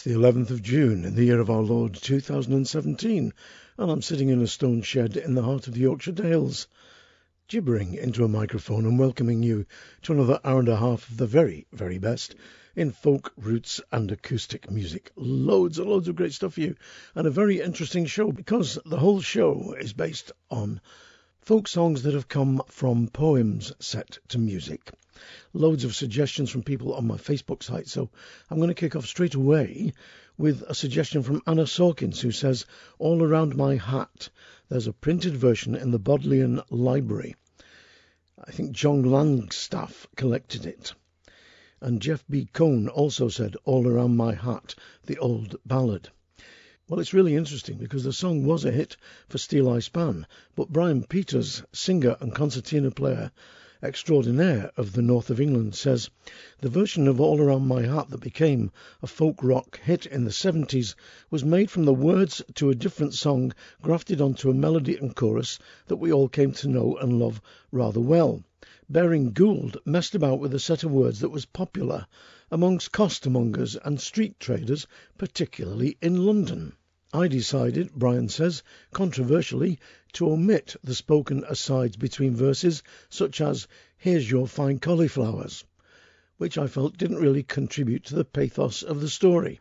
It's the 11th of June in the year of our Lord 2017, and I'm sitting in a stone shed in the heart of the Yorkshire Dales, gibbering into a microphone and welcoming you to another hour and a half of the very, very best in folk, roots, and acoustic music. Loads and loads of great stuff for you, and a very interesting show because the whole show is based on folk songs that have come from poems set to music loads of suggestions from people on my Facebook site. So I'm going to kick off straight away with a suggestion from Anna Sawkins, who says, All around my hat, there's a printed version in the Bodleian Library. I think John Langstaff collected it. And Jeff B. Cohn also said, All Around My Hat, the old ballad. Well, it's really interesting because the song was a hit for Steeleye Span, but Brian Peters, singer and concertina player, extraordinaire of the north of England, says the version of All Around My Hat that became a folk rock hit in the 70s was made from the words to a different song grafted onto a melody and chorus that we all came to know and love rather well. Baring Gould messed about with a set of words that was popular amongst costermongers and street traders, particularly in London. I decided, Brian says, controversially, to omit the spoken asides between verses, such as Here's your fine cauliflowers, which I felt didn't really contribute to the pathos of the story.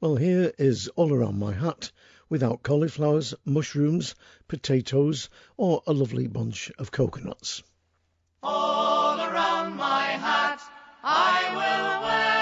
Well, here is All Around My Hat without cauliflowers, mushrooms, potatoes, or a lovely bunch of coconuts. All around my hat I will wear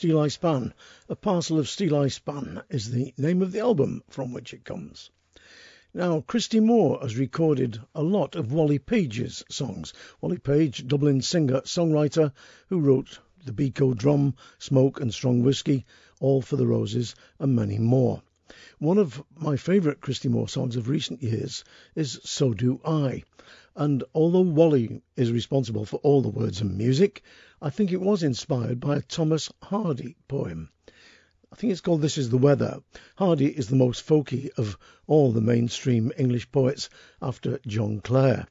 Steeleye Span. A Parcel of Steeleye Span is the name of the album from which it comes. Now, Christy Moore has recorded a lot of Wally Page's songs. Wally Page, Dublin singer, songwriter, who wrote The Beco Drum, Smoke and Strong Whiskey, All for the Roses, and many more. One of my favourite Christy Moore songs of recent years is So Do I. And although Wally is responsible for all the words and music, I think it was inspired by a Thomas Hardy poem. I think it's called This Is the Weather. Hardy is the most folky of all the mainstream English poets after John Clare.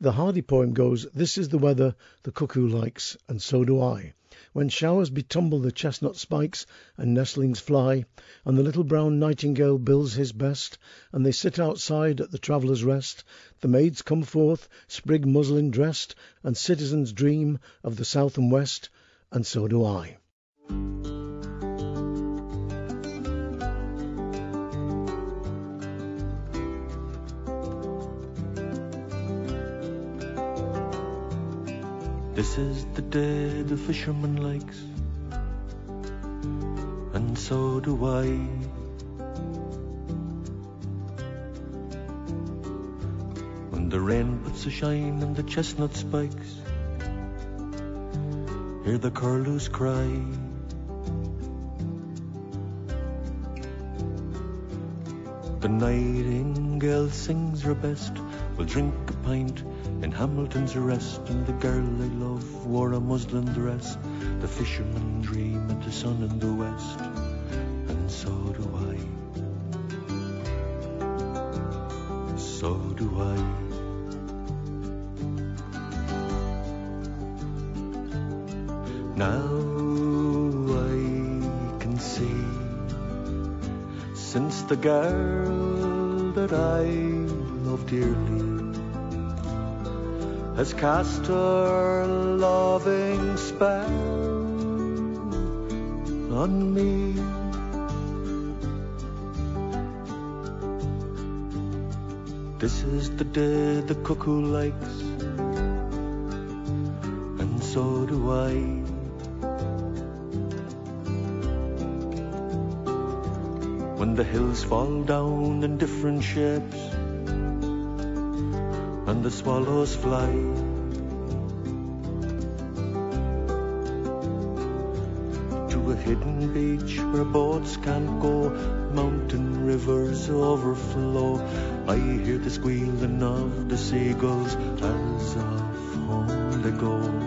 The Hardy poem goes, This is the weather the cuckoo likes, and so do I. When showers betumble the chestnut spikes, and nestlings fly, and the little brown nightingale bills his best, and they sit outside at the traveller's rest, the maids come forth, sprig muslin dressed, and citizens dream of the south and west, and so do I. This is the day the fisherman likes, and so do I. When the rain puts a shine on the chestnut spikes, hear the curlews cry. The nightingale sings her best. We'll drink a pint in Hamilton's arrest, and the girl I love wore a muslin dress. The fishermen dream of the sun in the west, and so do I. So do I. Now I can see, since the girl that I love dearly has cast her loving spell on me. This is the day the cuckoo likes, and so do I. When the hills fall down in different shapes, the swallows fly. To a hidden beach where boats can't go, mountain rivers overflow. I hear the squealing of the seagulls as off home they go.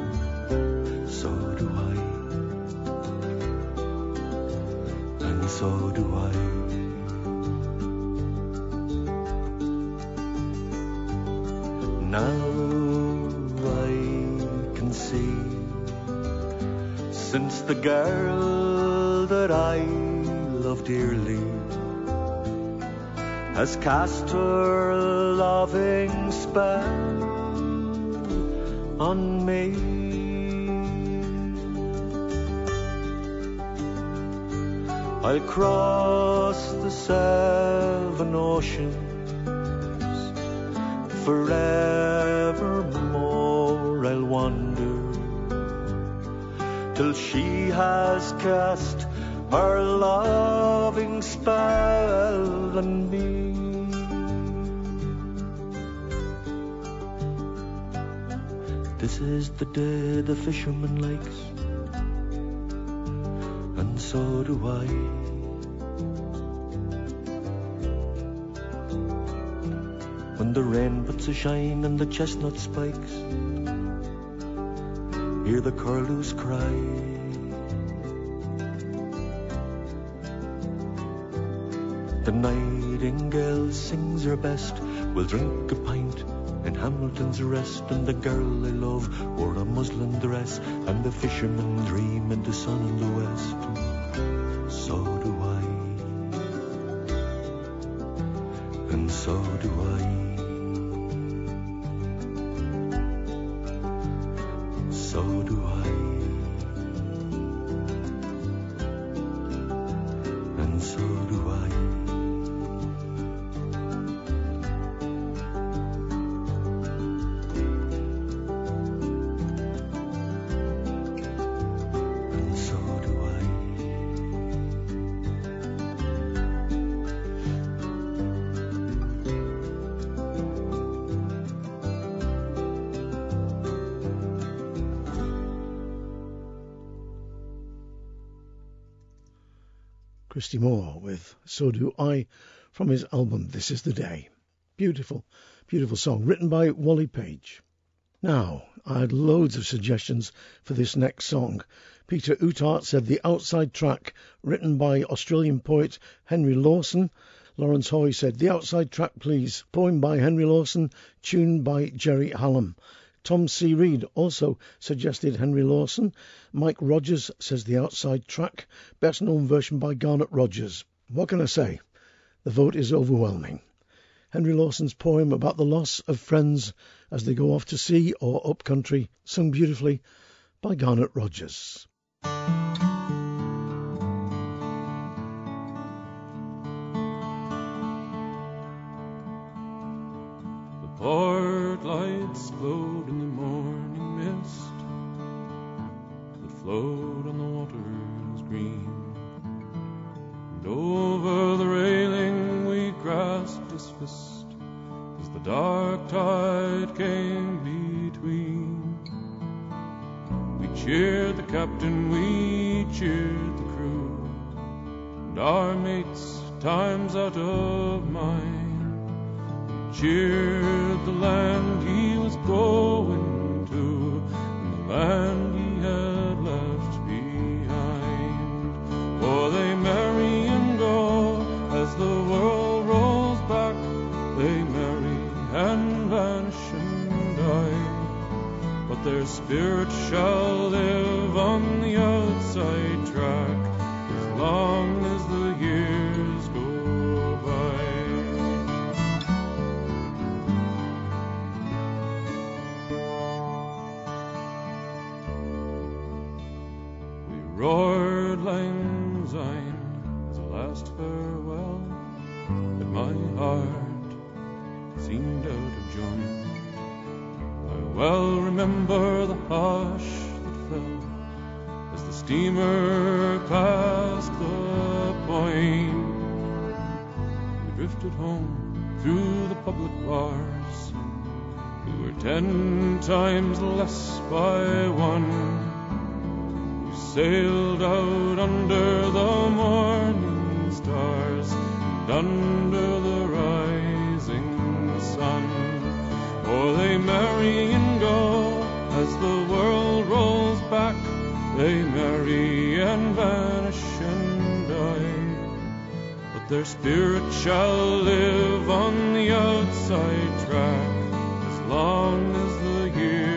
The girl that I love dearly has cast her loving spell on me. I'll cross the seven oceans forevermore she has cast her loving spell on me. This is the day the fisherman likes, and so do I. when the rain puts a shine on the chestnut spikes. Hear the curlews cry. The nightingale sings her best. We'll drink a pint in Hamilton's Rest, and the girl I love wore a muslin dress, and the fishermen dream in the sun in the west. So Do I from his album This Is the Day. Beautiful, beautiful song written by Wally Page. Now, I had loads of suggestions for this next song. Peter Utart said the outside track written by Australian poet Henry Lawson. Lawrence Hoy said the outside track please, poem by Henry Lawson, tune by Gerry Hallom. Tom C. Reed also suggested Henry Lawson. Mike Rogers says the outside track, best known version by Garnet Rogers. What can I say? The vote is overwhelming. Henry Lawson's poem about the loss of friends as they go off to sea or up country, sung beautifully by Garnet Rogers. The port lights glowed in the morning mist that flowed And over the railing we grasped his fist as the dark tide came between. We cheered the captain, we cheered the crew, and our mates times out of mind We cheered the land he was going to, and the land their spirit shall live on the outside track as long as the years go by. We roared Lang Syne as a last farewell, but my heart seemed out of joint. Well remember the hush that fell as the steamer passed the point. We drifted home through the public bars. We were ten times less by one. We sailed out under the morning stars and under the rising sun. For they marry and go as the world rolls back. They marry and vanish and die. But their spirit shall live on the outside track as long as the years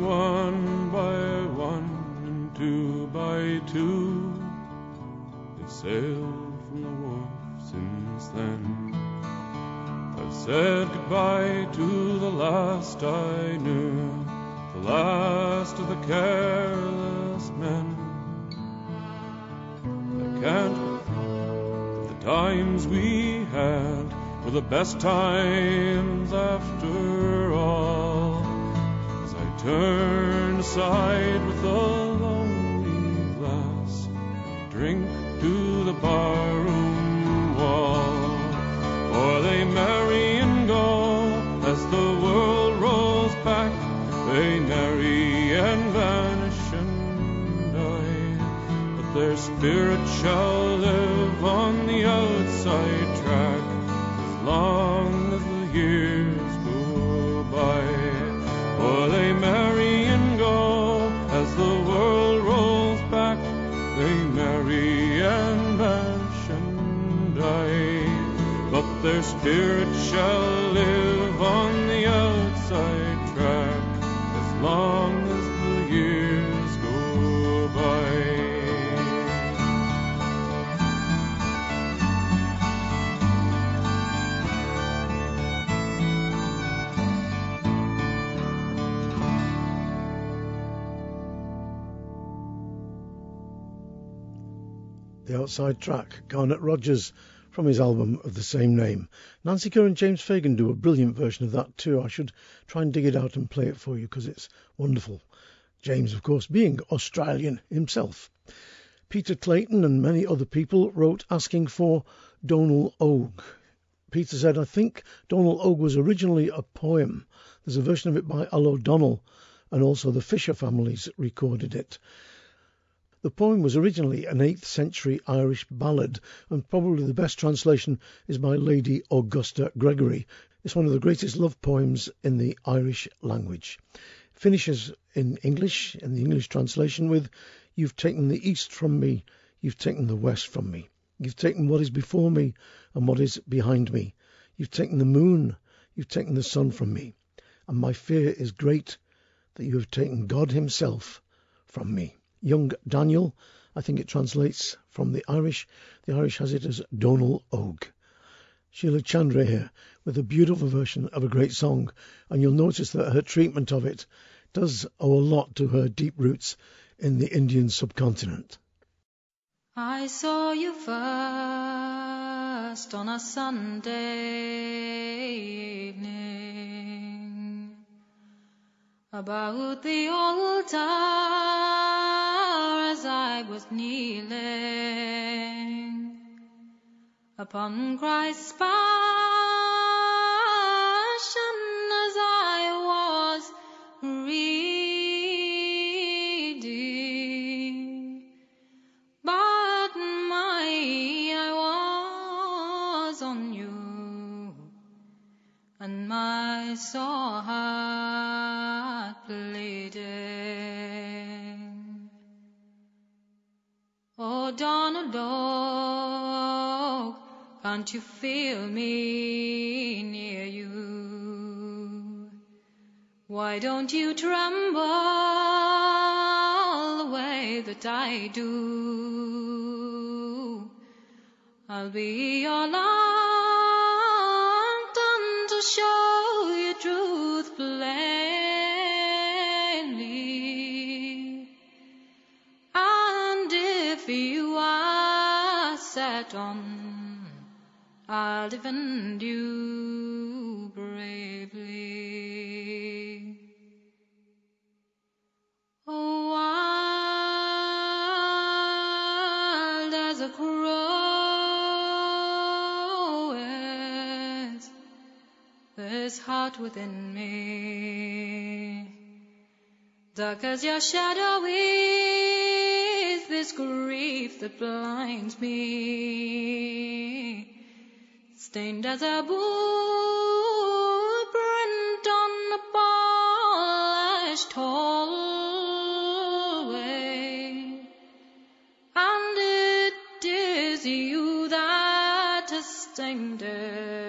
one by one and two by two. they sailed from the wharf since then. I've said goodbye to the last I knew, the last of the careless men. I can't. The times we had were the best times after all. I aside with a lonely glass, drink to the barroom wall. For they marry and go as the world rolls back, they marry and vanish and die. But their spirit shall live on the outside track as long as the years their spirit shall live on the outside track as long as the years go by. The outside track, Garnet Rogers, from his album of the same name. Nancy Kerr and James Fagan do a brilliant version of that too. I should try and dig it out and play it for you because it's wonderful. James, of course, being Australian himself. Peter Clayton and many other people wrote asking for Donal Og. Peter said, I think Donal Og was originally a poem. There's a version of it by Al O'Donnell, and also the Fisher families recorded it. The poem was originally an 8th century Irish ballad, and probably the best translation is by Lady Augusta Gregory. It's one of the greatest love poems in the Irish language. Finishes in English, in the English translation, with You've taken the east from me, you've taken the west from me. You've taken what is before me and what is behind me. You've taken the moon, you've taken the sun from me. And my fear is great that you have taken God Himself from me. Young Daniel, I think it translates from the Irish. The Irish has it as Donal Og. Sheila Chandra here with a beautiful version of a great song, and you'll notice that her treatment of it does owe a lot to her deep roots in the Indian subcontinent. I saw you first on a Sunday evening about the altar as I was kneeling upon Christ's passion as I was reading. But my eye was on you, and my sore Dog, can't you feel me near you? Why don't you tremble the way that I do? I'll be your lantern I'll defend you bravely. Oh, wild as a crow is this heart within me. Dark as your shadow is this grief that blinds me. Stained as a blueprint on a polished hallway. And it is you that has stained it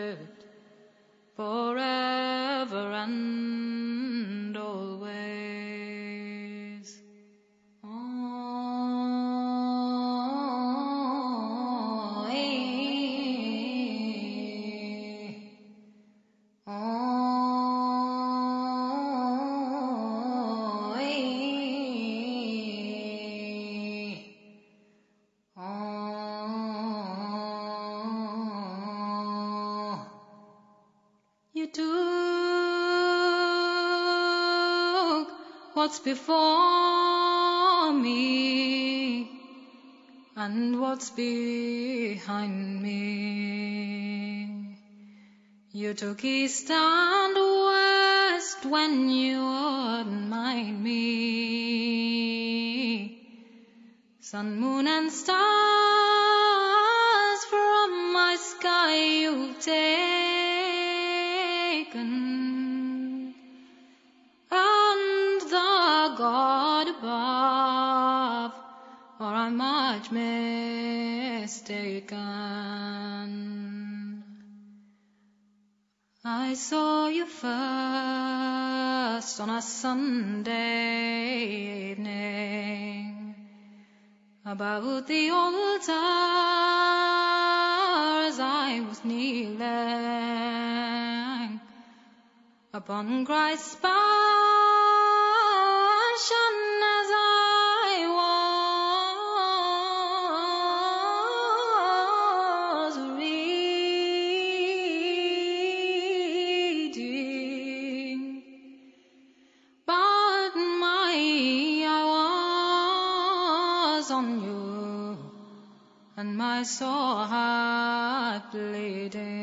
what's before me and what's behind me. You took east and west when you mind me. Sun, moon, and stars a Sunday evening about the altar as I was kneeling upon Christ's passion my sore heart bleeding.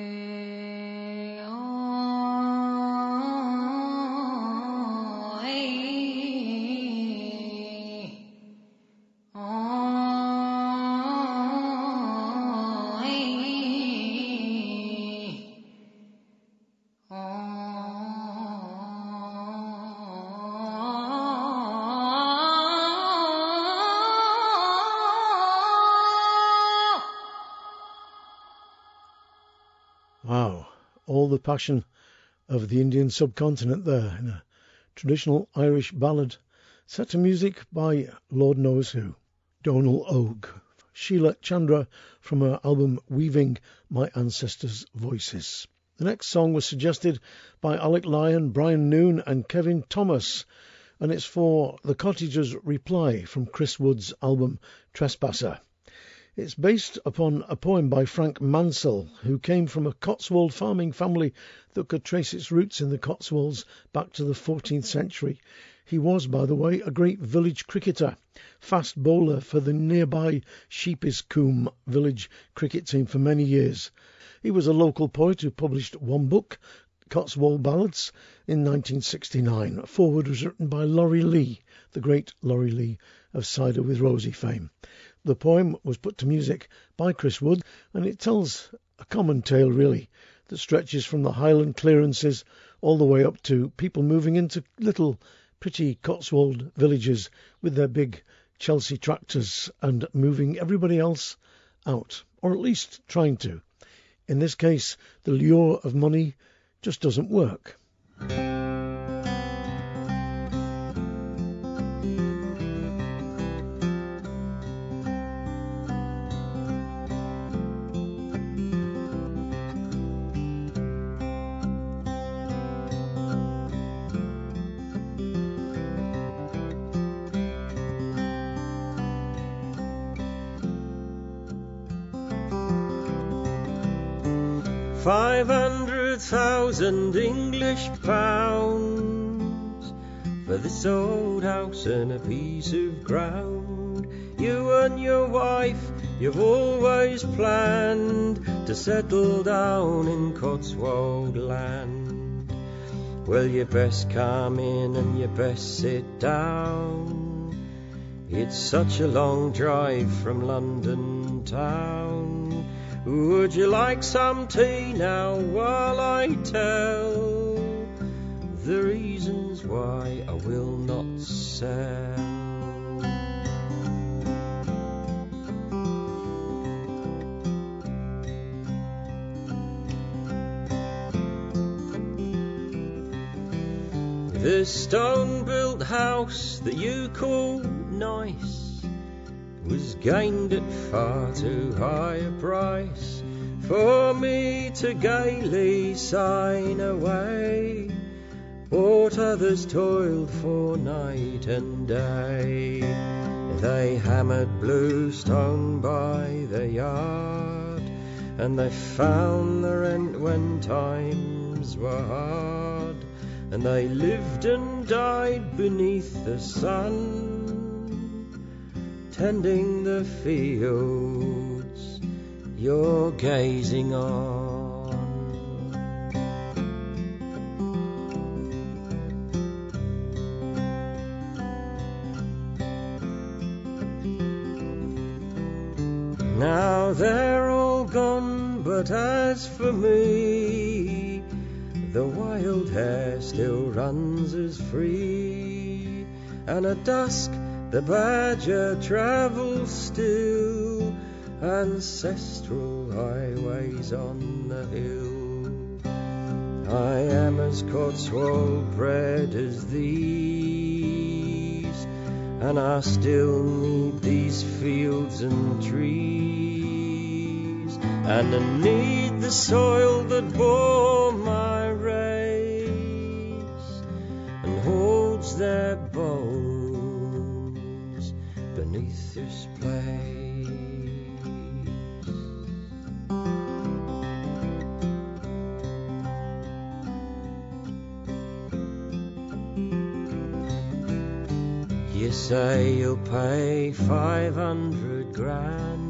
Passion of the Indian subcontinent there in a traditional Irish ballad set to music by Lord knows who. Donal Og, Sheila Chandra from her album Weaving My Ancestors' Voices. The next song was suggested by Alec Lyon, Brian Noon, and Kevin Thomas, and it's for The Cottagers' Reply from Chris Wood's album Trespasser. It's based upon a poem by Frank Mansell, who came from a Cotswold farming family that could trace its roots in the Cotswolds back to the 14th century. He was, by the way, a great village cricketer, fast bowler for the nearby Sheepscombe village cricket team for many years. He was a local poet who published one book, Cotswold Ballads, in 1969. A foreword was written by Laurie Lee, the great Laurie Lee of Cider with Rosie fame. The poem was put to music by Chris Wood, and it tells a common tale, really, that stretches from the Highland clearances all the way up to people moving into little pretty Cotswold villages with their big Chelsea tractors and moving everybody else out, or at least trying to. In this case, the lure of money just doesn't work. Thousand English pounds for this old house and a piece of ground. You and your wife, you've always planned to settle down in Cotswold land. Well, you best come in and you best sit down. It's such a long drive from London town. Would you like some tea now while I tell the reasons why I will not sell? The stone built house that you call nice was gained at far too high a price for me to gaily sign away. What others toiled for night and day. They hammered blue stone by the yard, and they found the rent when times were hard. and they lived and died beneath the sun, tending the fields you're gazing on. Now they're all gone, but as for me, the wild hare still runs as free, and at dusk the badger travels still, ancestral highways on the hill. I am as Cotswold bred as these, and I still need these fields and trees, and I need the soil that bore my race and holds their bones place. You say you'll pay five hundred grand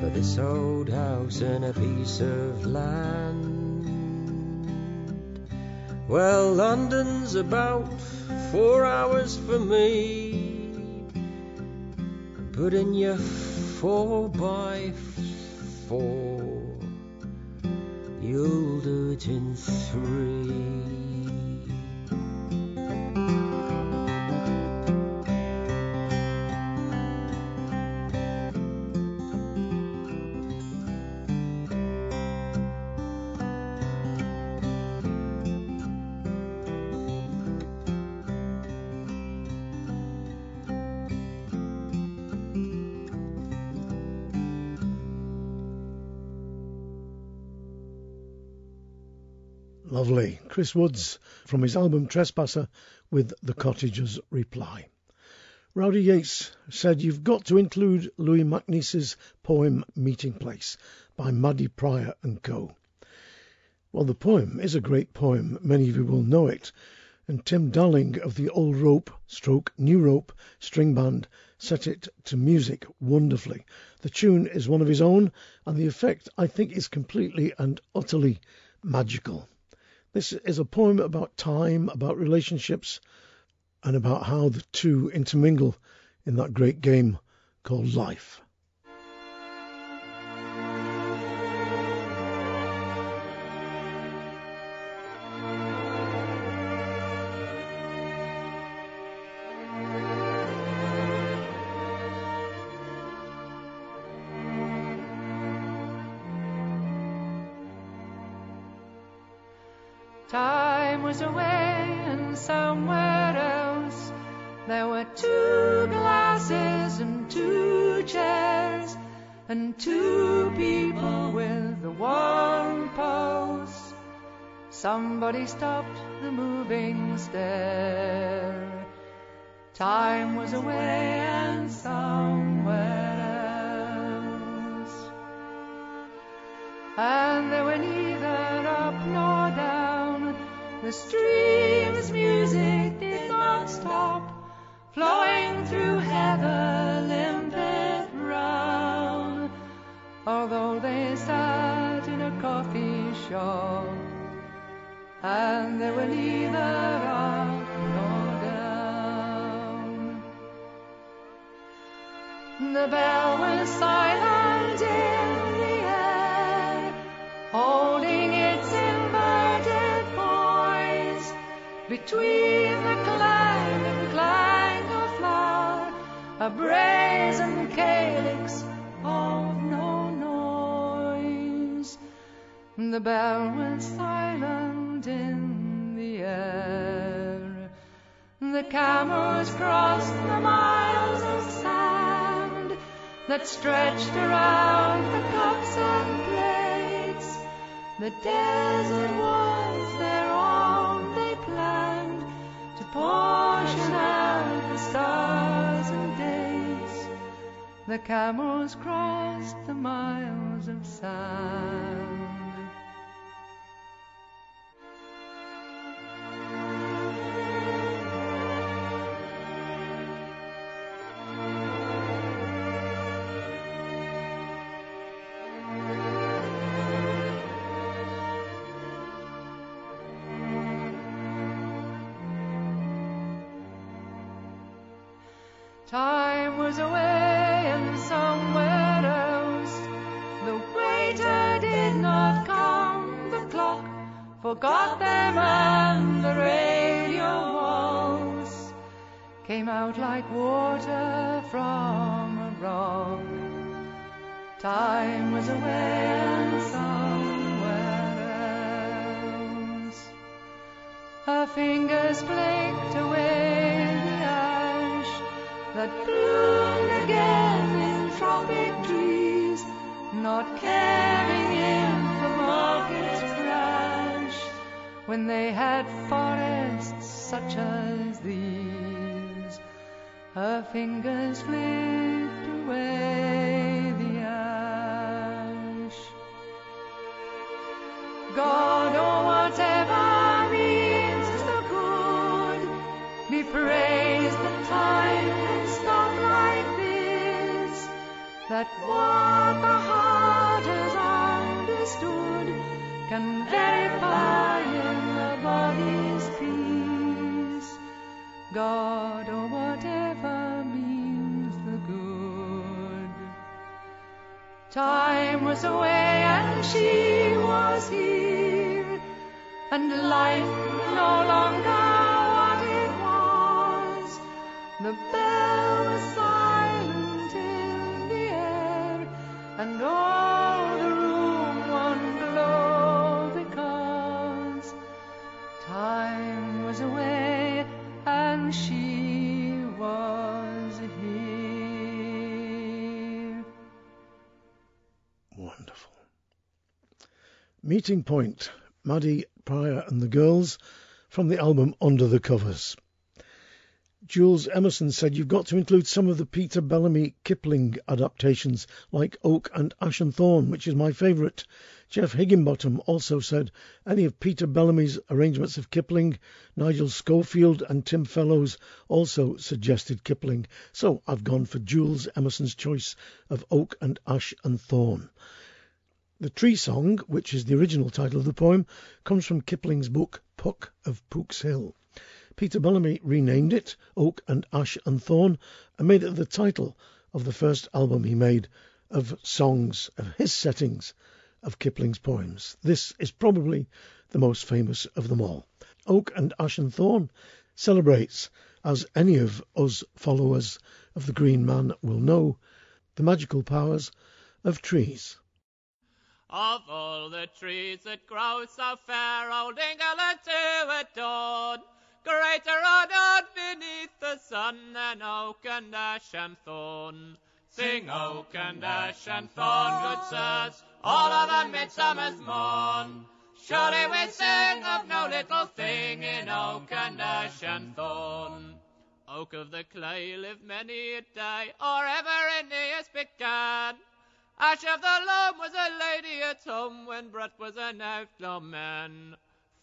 for this old house and a piece of land. Well, London's about four hours for me, but in your four by four, you'll do it in three. Chris Woods from his album Trespasser with The Cottager's Reply. Rowdy Yates said you've got to include Louis MacNeice's poem Meeting Place by Maddy Prior and Co. Well, the poem is a great poem. Many of you will know it. And Tim Dalling of the Old Rope Stroke New Rope String Band set it to music wonderfully. The tune is one of his own, and the effect, I think, is completely and utterly magical. This is a poem about time, about relationships, and about how the two intermingle in that great game called life. Time was away and somewhere else. The waiter did not come. The clock forgot them and the radio walls came out like water from a rock. Time was away and somewhere else. Her fingers flaked away that bloomed again in tropic trees, not caring if the markets crash when they had forests such as these. Her fingers flicked away the ash. God, or whatever means the good, that time that what the heart has understood can verify in the body's peace. God, or whatever means the good. Time was away and she was here, and life no longer what it was. The bell was silent and all the room one glow because time was away and she was here. Wonderful. Meeting Point, Maddy Prior and the Girls from the album Under the Covers. Jules Emerson said you've got to include some of the Peter Bellamy Kipling adaptations like Oak and Ash and Thorn, which is my favourite. Jeff Higginbottom also said any of Peter Bellamy's arrangements of Kipling. Nigel Schofield and Tim Fellows also suggested Kipling. So I've gone for Jules Emerson's choice of Oak and Ash and Thorn. The Tree Song, which is the original title of the poem, comes from Kipling's book Puck of Pook's Hill. Peter Bellamy renamed it Oak and Ash and Thorn and made it the title of the first album he made of songs of his settings of Kipling's poems. This is probably the most famous of them all. Oak and Ash and Thorn celebrates, as any of us followers of the Green Man will know, the magical powers of trees. Of all the trees that grow so fair, old England to adorn, greater honored beneath the sun than oak and ash and thorn. Sing oak and ash and thorn, good sirs, all of a midsummer's morn. Surely we sing of no little thing in oak and ash and thorn. Oak of the clay lived many a day, or ever Aeneas began. Ash of the loam was a lady at home when Brett was an outlaw man.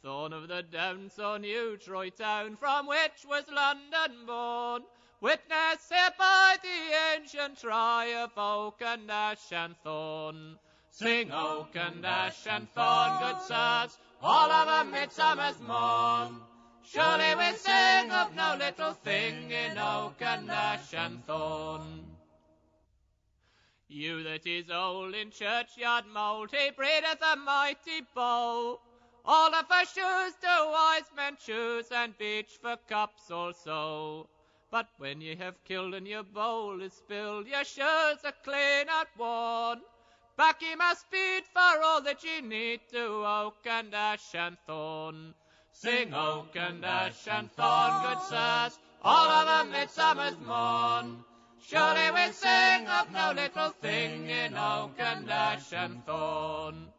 Thorn of the down so new Troy town, from which was London born. Witness here by the ancient triumph, oak and ash and thorn. Sing oak and ash and thorn, good sirs, all of a midsummer's morn. Surely we sing of no little thing in oak and ash and thorn. Yew that is old in churchyard mould, he breedeth a mighty bow. All of her shoes do wise men choose, and beech for cups also. But when ye have killed and your bowl is spilled, your shoes are clean out worn. Back ye must beat for all that ye need to oak and ash and thorn. Sing oak and ash and thorn, good sirs, all of a midsummer's morn. Surely we sing of no little thing in oak and ash and thorn.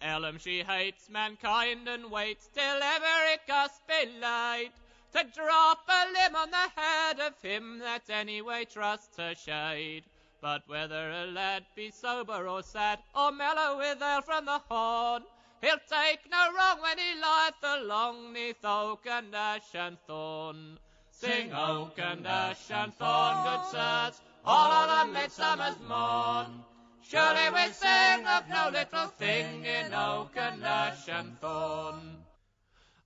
Ellum she hates mankind and waits till every gust be laid to drop a limb on the head of him that anyway trusts her shade. But whether a lad be sober or sad, or mellow with ale from the horn, he'll take no wrong when he lieth along neath oak and ash and thorn. Sing oak and ash and thorn, good sirs, all of a midsummer's morn. Surely we sing of no little thing in oak and ash and thorn.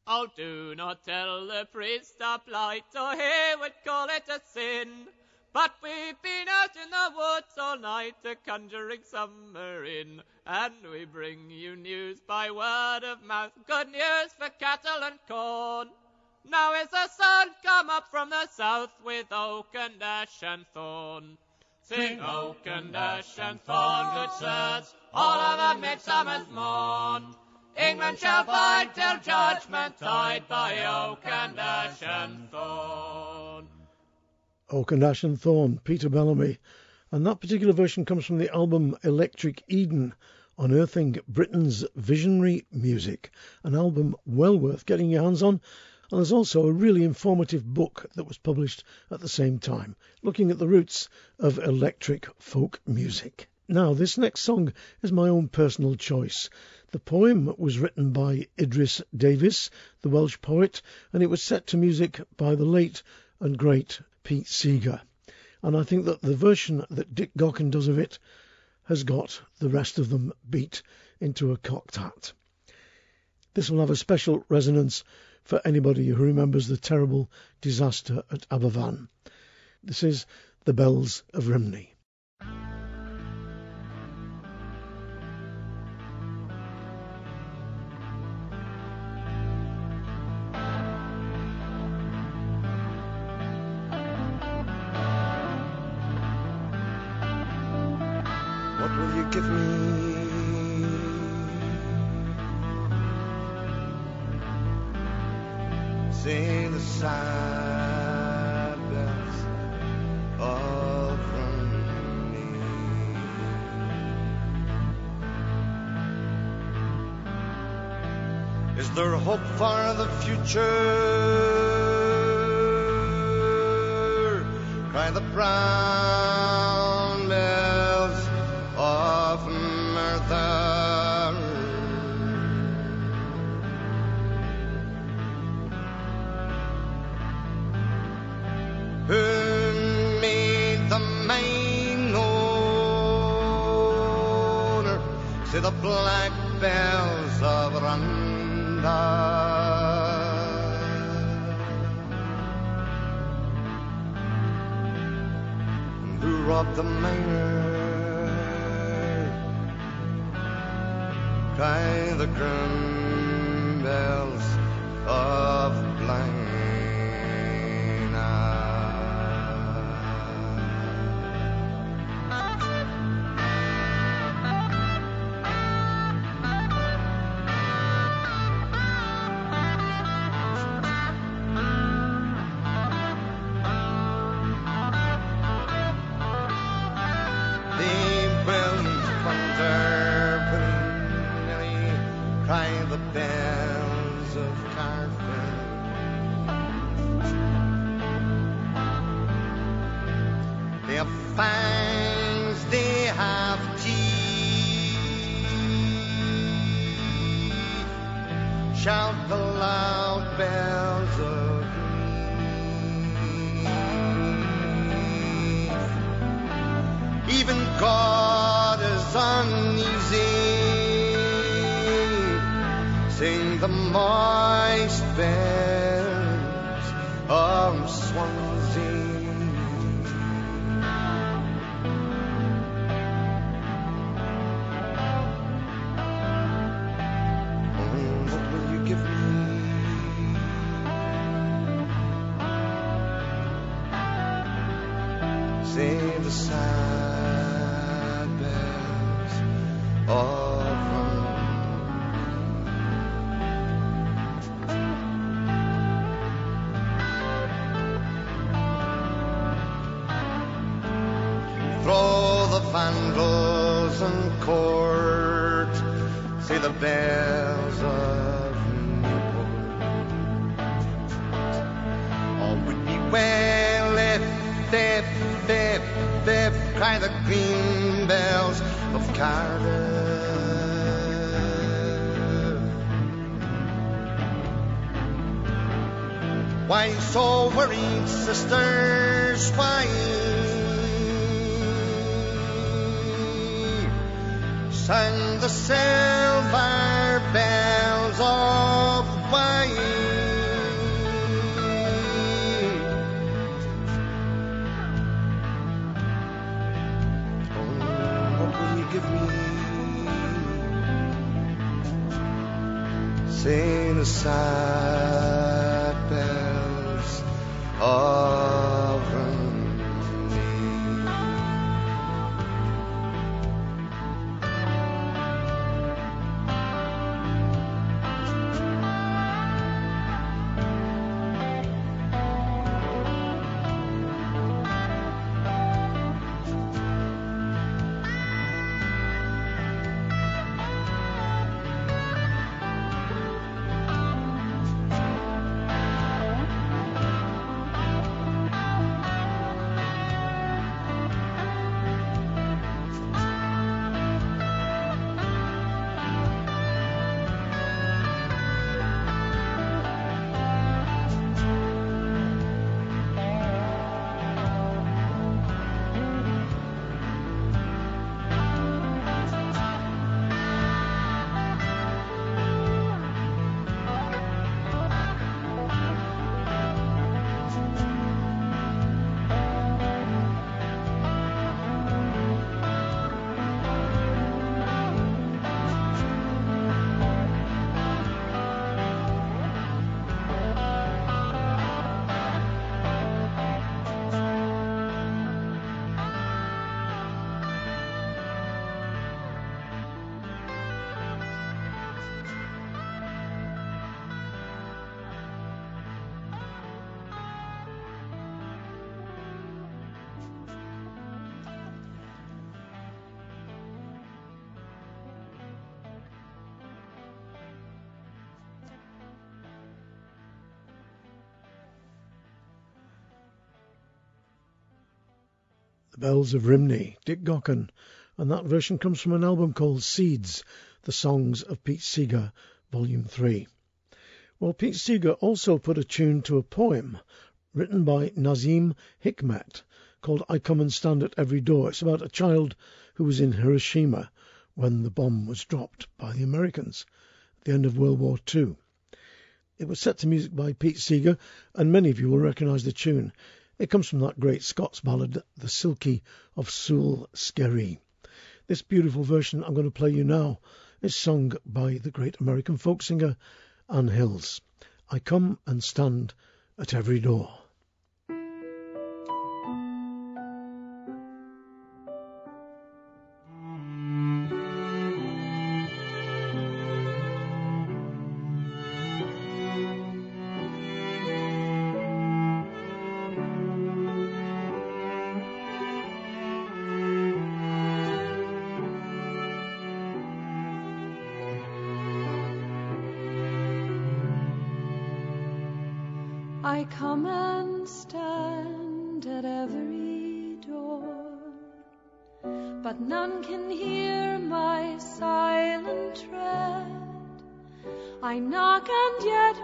Oh, do not tell the priest a plight, or he would call it a sin. But we've been out in the woods all night a conjuring summer in, and we bring you news by word of mouth, good news for cattle and corn. Now is the sun come up from the south with oak and ash and thorn. Sing and ash and thorn, good sirs, all of a midsummer's morn. England shall fight till judgment tide by oak and ash and thorn. Oak and Ash and Thorn, Peter Bellamy. And that particular version comes from the album Electric Eden, unearthing Britain's visionary music. An album well worth getting your hands on. And there's also a really informative book that was published at the same time, looking at the roots of electric folk music. Now, this next song is my own personal choice. The poem was written by Idris Davies, the Welsh poet, and it was set to music by the late and great Pete Seeger. And I think that the version that Dick Gaughan does of it has got the rest of them beat into a cocked hat. This will have a special resonance for anybody who remembers the terrible disaster at Aberfan. This is The Bells of Rhymney. Bells of The Bells of Rhymney, Dick Gaughan, and that version comes from an album called Seeds, The Songs of Pete Seeger, Volume 3. Well, Pete Seeger also put a tune to a poem written by Nazim Hikmet called I Come and Stand at Every Door. It's about a child who was in Hiroshima when the bomb was dropped by the Americans at the end of World War II. It was set to music by Pete Seeger, and many of you will recognise the tune. It comes from that great Scots ballad, The Silkie of Sule Skerry. This beautiful version I'm going to play you now is sung by the great American folk singer Anne Hills. I come and stand at every door. I come and stand at every door, but none can hear my silent tread. I knock and yet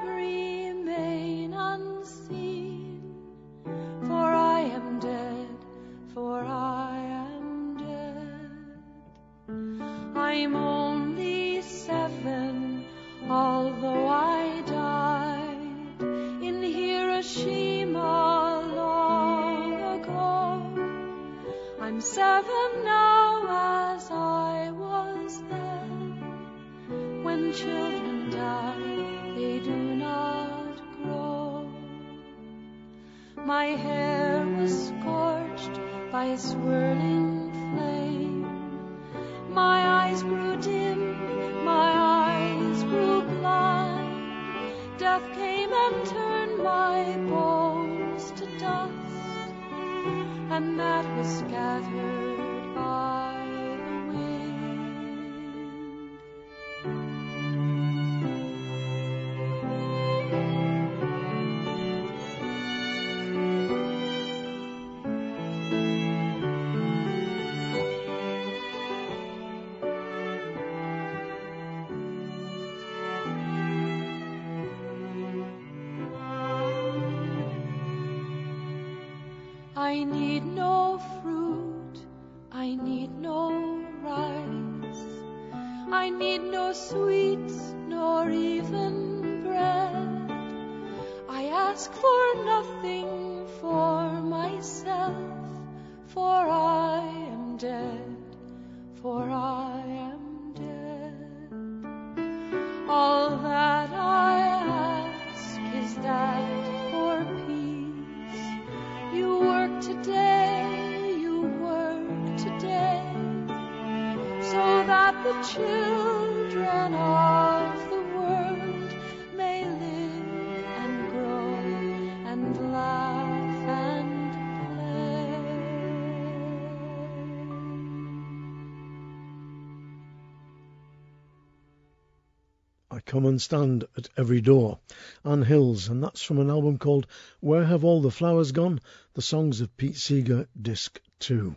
come and stand at every door. Anne Hills, and that's from an album called Where Have All the Flowers Gone? The Songs of Pete Seeger, Disc 2.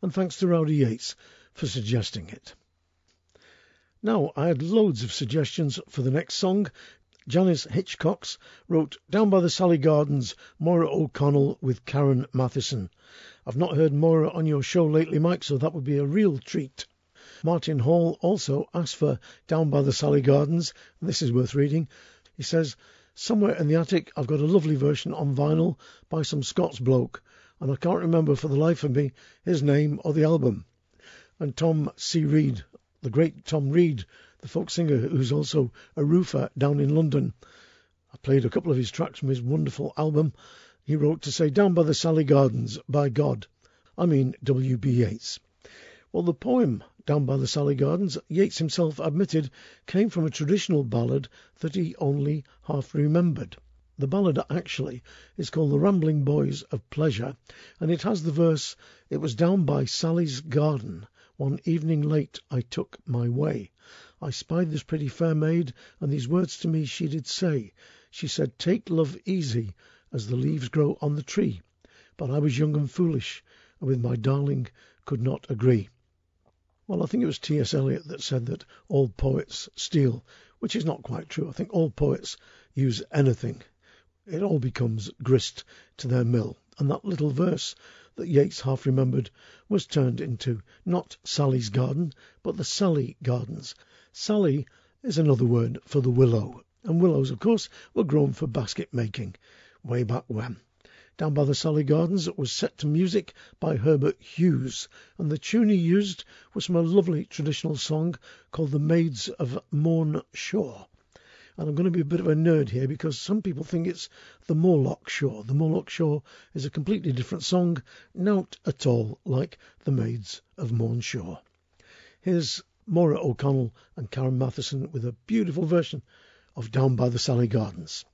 And thanks to Rowdy Yates for suggesting it. Now, I had loads of suggestions for the next song. Janice Hitchcox wrote Down by the Sally Gardens, Maura O'Connell with Karen Matheson. I've not heard Maura on your show lately, Mike, so that would be a real treat. Martin Hall also asked for Down by the Sally Gardens. This is worth reading. He says, Somewhere in the attic, I've got a lovely version on vinyl by some Scots bloke, and I can't remember for the life of me his name or the album. And Tom C. Reed, the great Tom Reed, the folk singer who's also a roofer down in London. I played a couple of his tracks from his wonderful album. He wrote to say, Down by the Sally Gardens, by God. I mean W.B. Yeats. Well, the poem Down by the Sally Gardens, Yeats himself admitted, came from a traditional ballad that he only half remembered. The ballad actually is called The Rambling Boys of Pleasure, and it has the verse, It was down by Sally's garden, one evening late I took my way. I spied this pretty fair maid, and these words to me she did say. She said, Take love easy, as the leaves grow on the tree. But I was young and foolish, and with my darling could not agree. Well, I think it was T.S. Eliot that said that all poets steal, which is not quite true. I think all poets use anything. It all becomes grist to their mill. And that little verse that Yeats half remembered was turned into not Sally's garden, but the Sally Gardens. Sally is another word for the willow, and willows, of course, were grown for basket making way back when. Down by the Sally Gardens it was set to music by Herbert Hughes, and the tune he used was from a lovely traditional song called The Maids of Mourne Shore. And I'm going to be a bit of a nerd here because some people think it's the Moorlough Shore. The Moorlough Shore is a completely different song, not at all like The Maids of Mourne Shore. Here's Maura O'Connell and Karen Matheson with a beautiful version of Down by the Sally Gardens.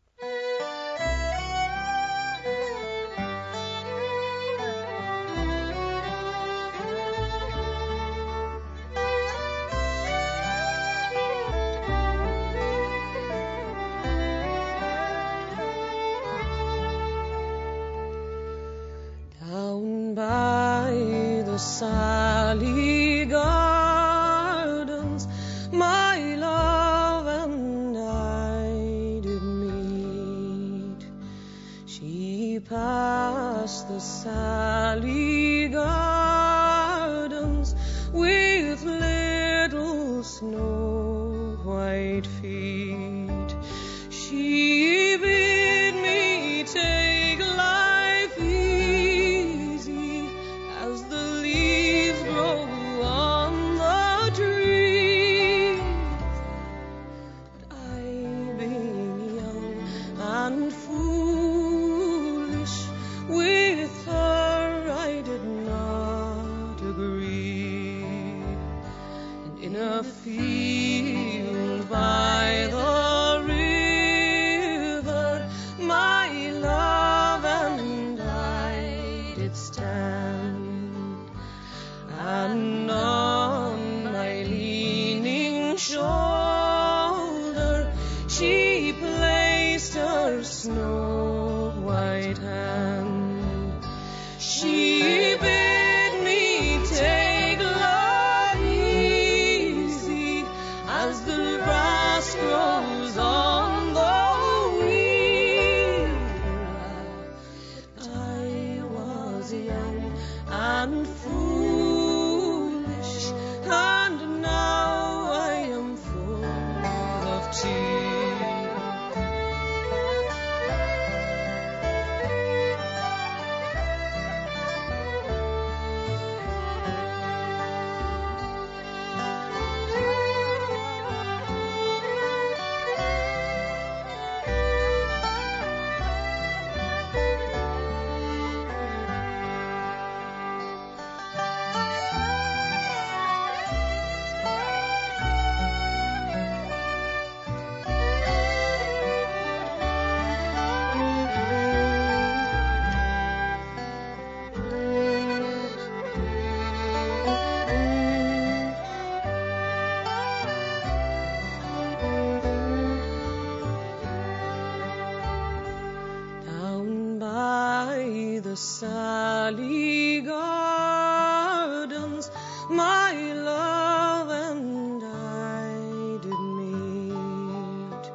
Sally Gardens, my love and I did meet.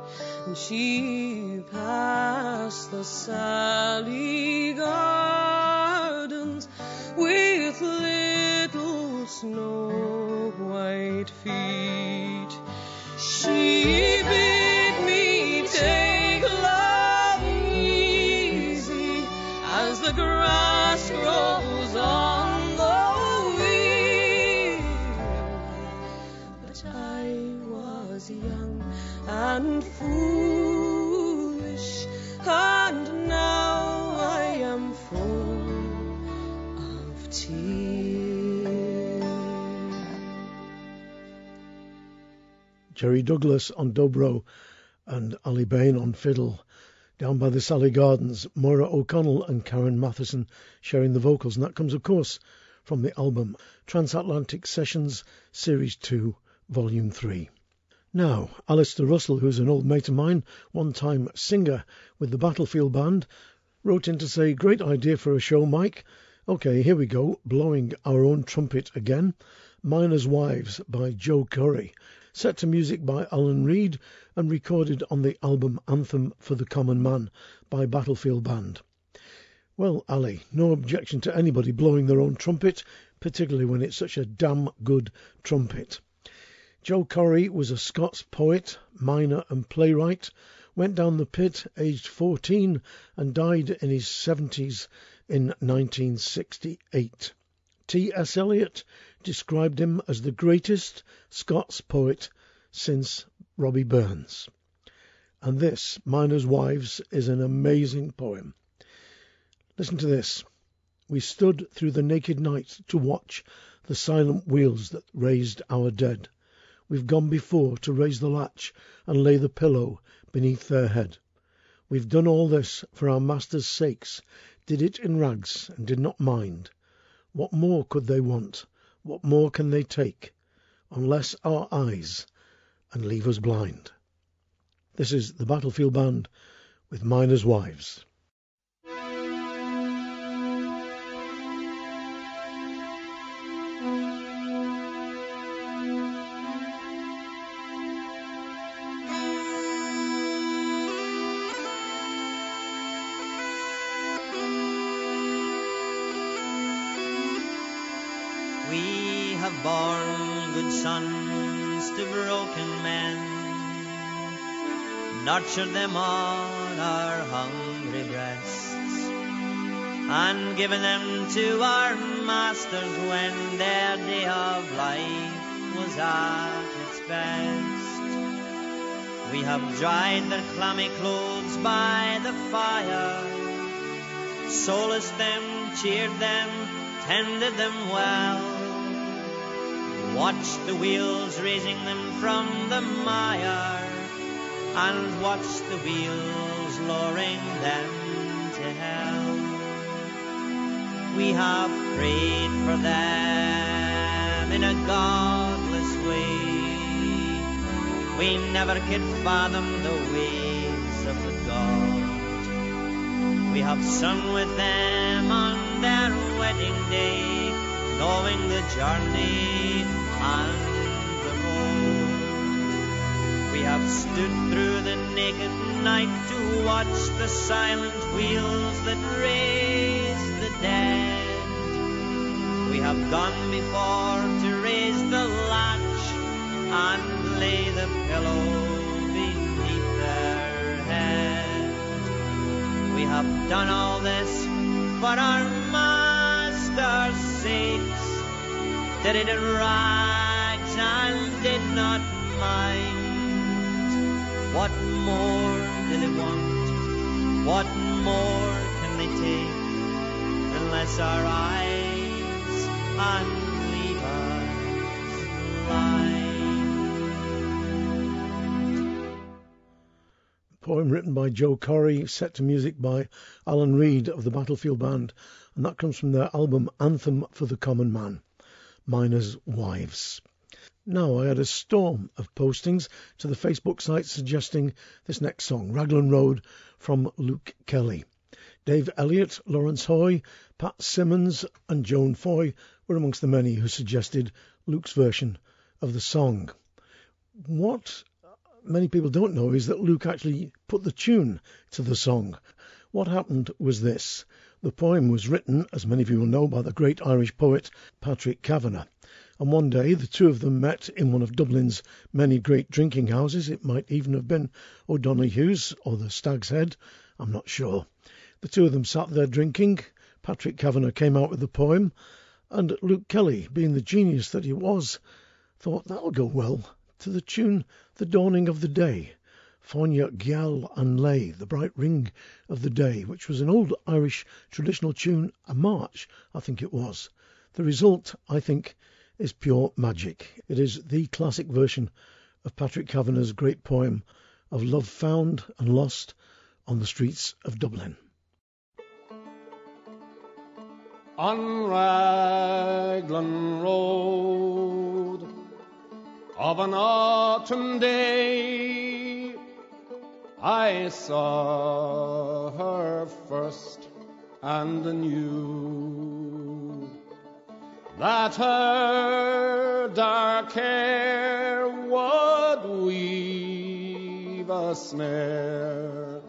And she passed the Sally Jerry Douglas on dobro and Aly Bain on fiddle. Down by the Sally Gardens, Maura O'Connell and Karen Matheson sharing the vocals, and that comes, of course, from the album Transatlantic Sessions Series 2, Volume 3. Now, Alistair Russell, who's an old mate of mine, one time singer with the Battlefield Band, wrote in to say, Great idea for a show, Mike. Okay, here we go, blowing our own trumpet again. Miners' Wives by Joe Corrie, set to music by Alan Reid and recorded on the album Anthem for the Common Man by Battlefield Band. Well, Ali, no objection to anybody blowing their own trumpet, particularly when it's such a damn good trumpet. Joe Corrie was a Scots poet, miner, and playwright. Went down the pit aged 14 and died in his 70s in 1968. T.S. Eliot described him as the greatest Scots poet since Robbie Burns. And this, Miners' Wives, is an amazing poem. Listen to this. We stood through the naked night to watch the silent wheels that raised our dead. We've gone before to raise the latch and lay the pillow beneath their head. We've done all this for our masters' sakes, did it in rags and did not mind. What more could they want? What more can they take? Unless our eyes and leave us blind. This is the Battlefield Band with Miners' Wives. Borne good sons to broken men, nurtured them on our hungry breasts, and given them to our masters when their day of life was at its best. We have dried their clammy clothes by the fire, solaced them, cheered them, tended them well watched the wheels raising them from the mire, and watch the wheels lowering them to hell. We have prayed for them in a godless way. We never could fathom the ways of the God. We have sung with them on their wedding day, knowing the journey and the road. We have stood through the naked night to watch the silent wheels that raise the dead. We have gone before to raise the latch and lay the pillow beneath their head. We have done all this for our master's sakes did it in and did not mind. What more do they want? What more can they take unless our eyes leave us blind? Poem written by Joe Corrie, set to music by Alan Reid of the Battlefield Band, and that comes from their album Anthem for the Common Man. Miners' Wives. Now, I had a storm of postings to the Facebook site suggesting this next song, Raglan Road from Luke Kelly. Dave Elliott, Lawrence Hoy, Pat Simmons, and Joan Foy were amongst the many who suggested Luke's version of the song. What many people don't know is that Luke actually put the tune to the song. What happened was this. The poem was written, as many of you will know, by the great Irish poet Patrick Kavanagh. And one day the two of them met in one of Dublin's many great drinking houses. It might even have been O'Donoghue's or the Stag's Head. I'm not sure. The two of them sat there drinking. Patrick Kavanagh came out with the poem, and Luke Kelly, being the genius that he was, thought that'll go well to the tune The Dawning of the Day. Fáinne Geal an Lae, the bright ring of the day, which was an old Irish traditional tune, a march, I think it was. The result, I think, is pure magic. It is the classic version of Patrick Kavanagh's great poem of love found and lost on the streets of Dublin. On Raglan Road of an autumn day, I saw her first and knew that her dark hair would weave a snare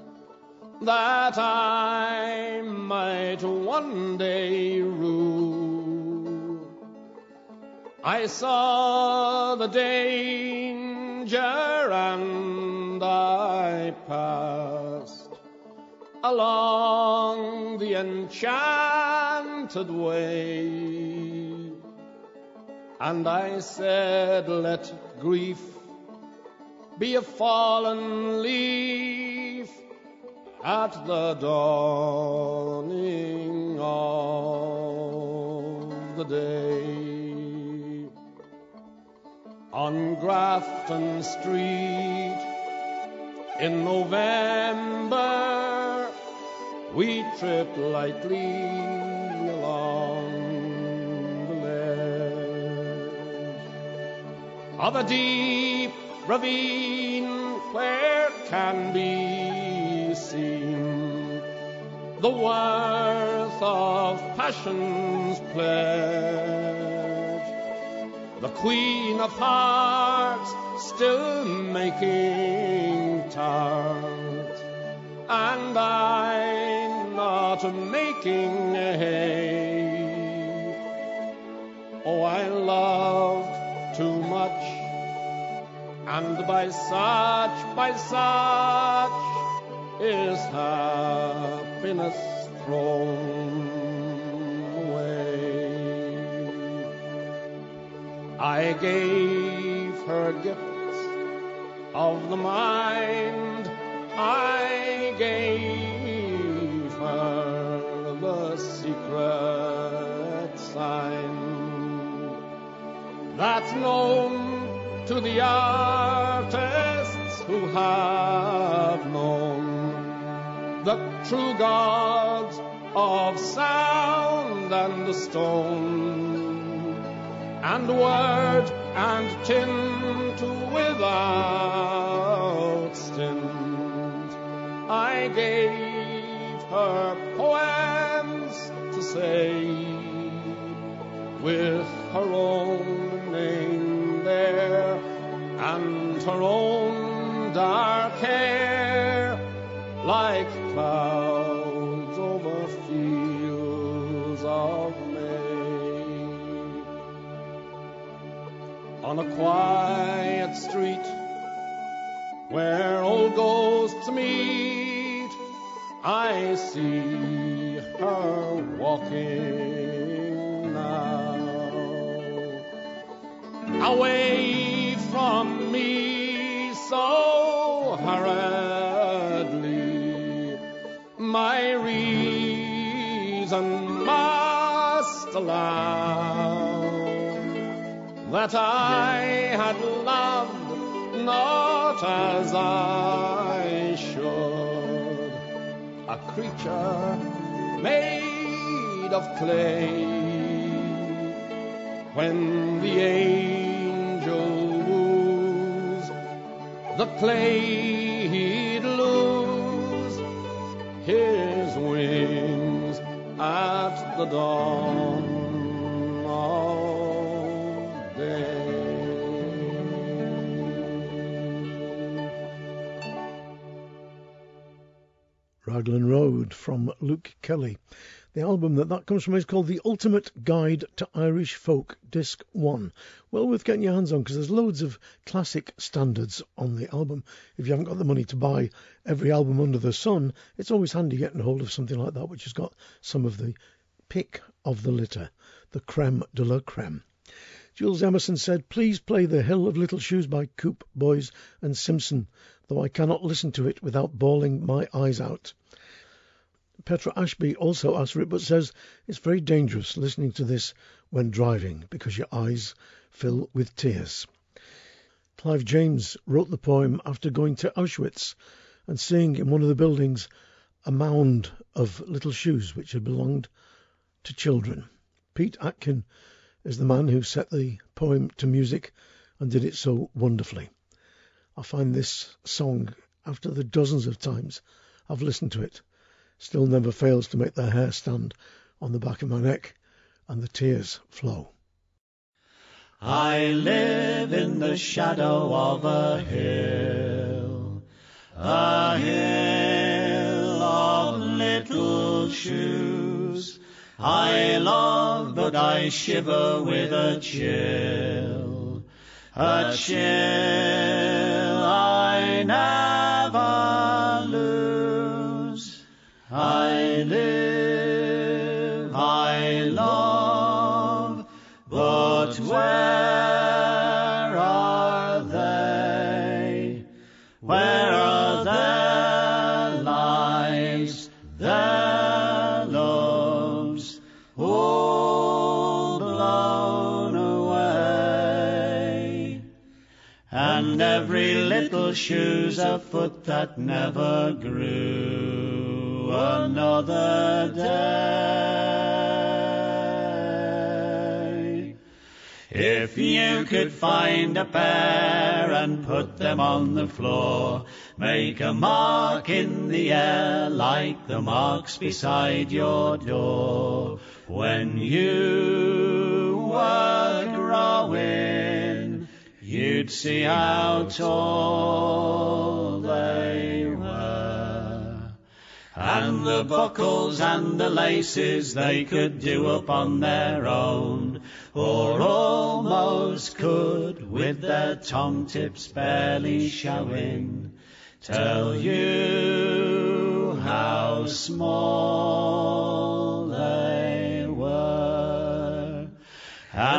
that I might one day rue. I saw the danger and I passed along the enchanted way. And I said, let grief be a fallen leaf at the dawning of the day. On Grafton Street in November, we tripped lightly along of a deep ravine where can be seen the worth of passion's pledge. The Queen of Hearts still making tarts, and I not making hay. Oh, I loved and by such, by such is happiness thrown away. I gave her gifts of the mind, I gave her the secret sign that's known to the artists who have known the true gods of sound and stone, and word and tint without stint. I gave her poems to say with her own and her own dark hair like clouds over fields of May. On a quiet street where old ghosts meet, I see her walking now away from me so hurriedly. My reason must allow that I had loved not as I should, a creature made of clay when the angel the clay he'd lose his wings at the dawn of day. Raglan Road from Luke Kelly. The album that that comes from is called The Ultimate Guide to Irish Folk, Disc 1. Well worth getting your hands on because there's loads of classic standards on the album. If you haven't got the money to buy every album under the sun, it's always handy getting hold of something like that which has got some of the pick of the litter, the creme de la creme. Jules Emerson said, Please play The Hill of Little Shoes by Coope, Boyes and Simpson, though I cannot listen to it without bawling my eyes out. Petra Ashby also asked for it, but says it's very dangerous listening to this when driving because your eyes fill with tears. Clive James wrote the poem after going to Auschwitz and seeing in one of the buildings a mound of little shoes which had belonged to children. Pete Atkin is the man who set the poem to music and did it so wonderfully. I find this song, after the dozens of times I've listened to it, still never fails to make the hair stand on the back of my neck and the tears flow. I live in the shadow of a hill, a hill of little shoes. I love, but I shiver with a chill, a chill I never shoe's a foot that never grew another day. If you could find a pair and put them on the floor, make a mark in the air like the marks beside your door. When you were growing, you'd see how tall they were. And the buckles and the laces they could do up on their own, or almost could with their tongue tips barely showing, tell you how small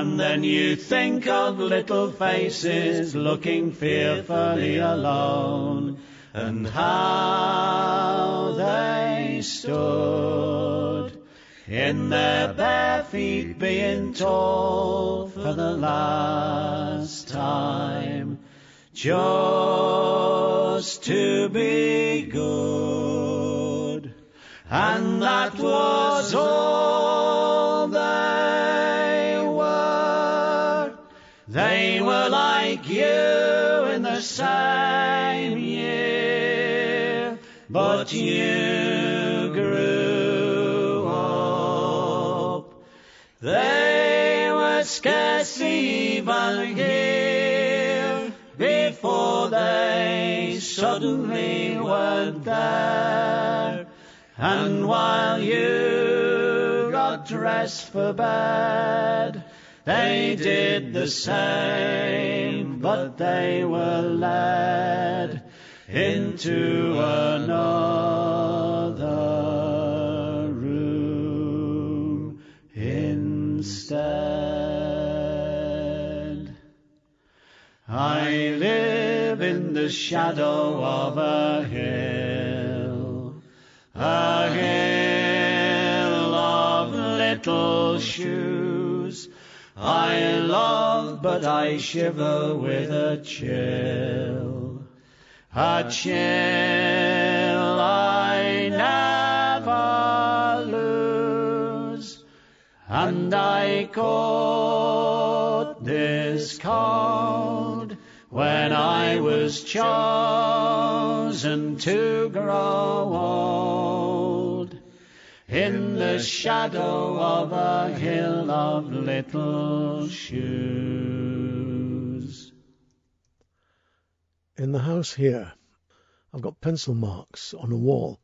And then you think of little faces looking fearfully alone, and how they stood in their bare feet being told for the last time. Just to be good. And that was all They were like you in the same year, but you grew up. They were scarcely even here before they suddenly weren't there. And while you got dressed for bed, they did the same, but they were led into another room instead. I live in the shadow of a hill, a hill of little shoes. I love, but I shiver with a chill, a chill I never lose. And I caught this cold when I was chosen to grow old. In the shadow of a hill of little shoes. In the house here, I've got pencil marks on a wall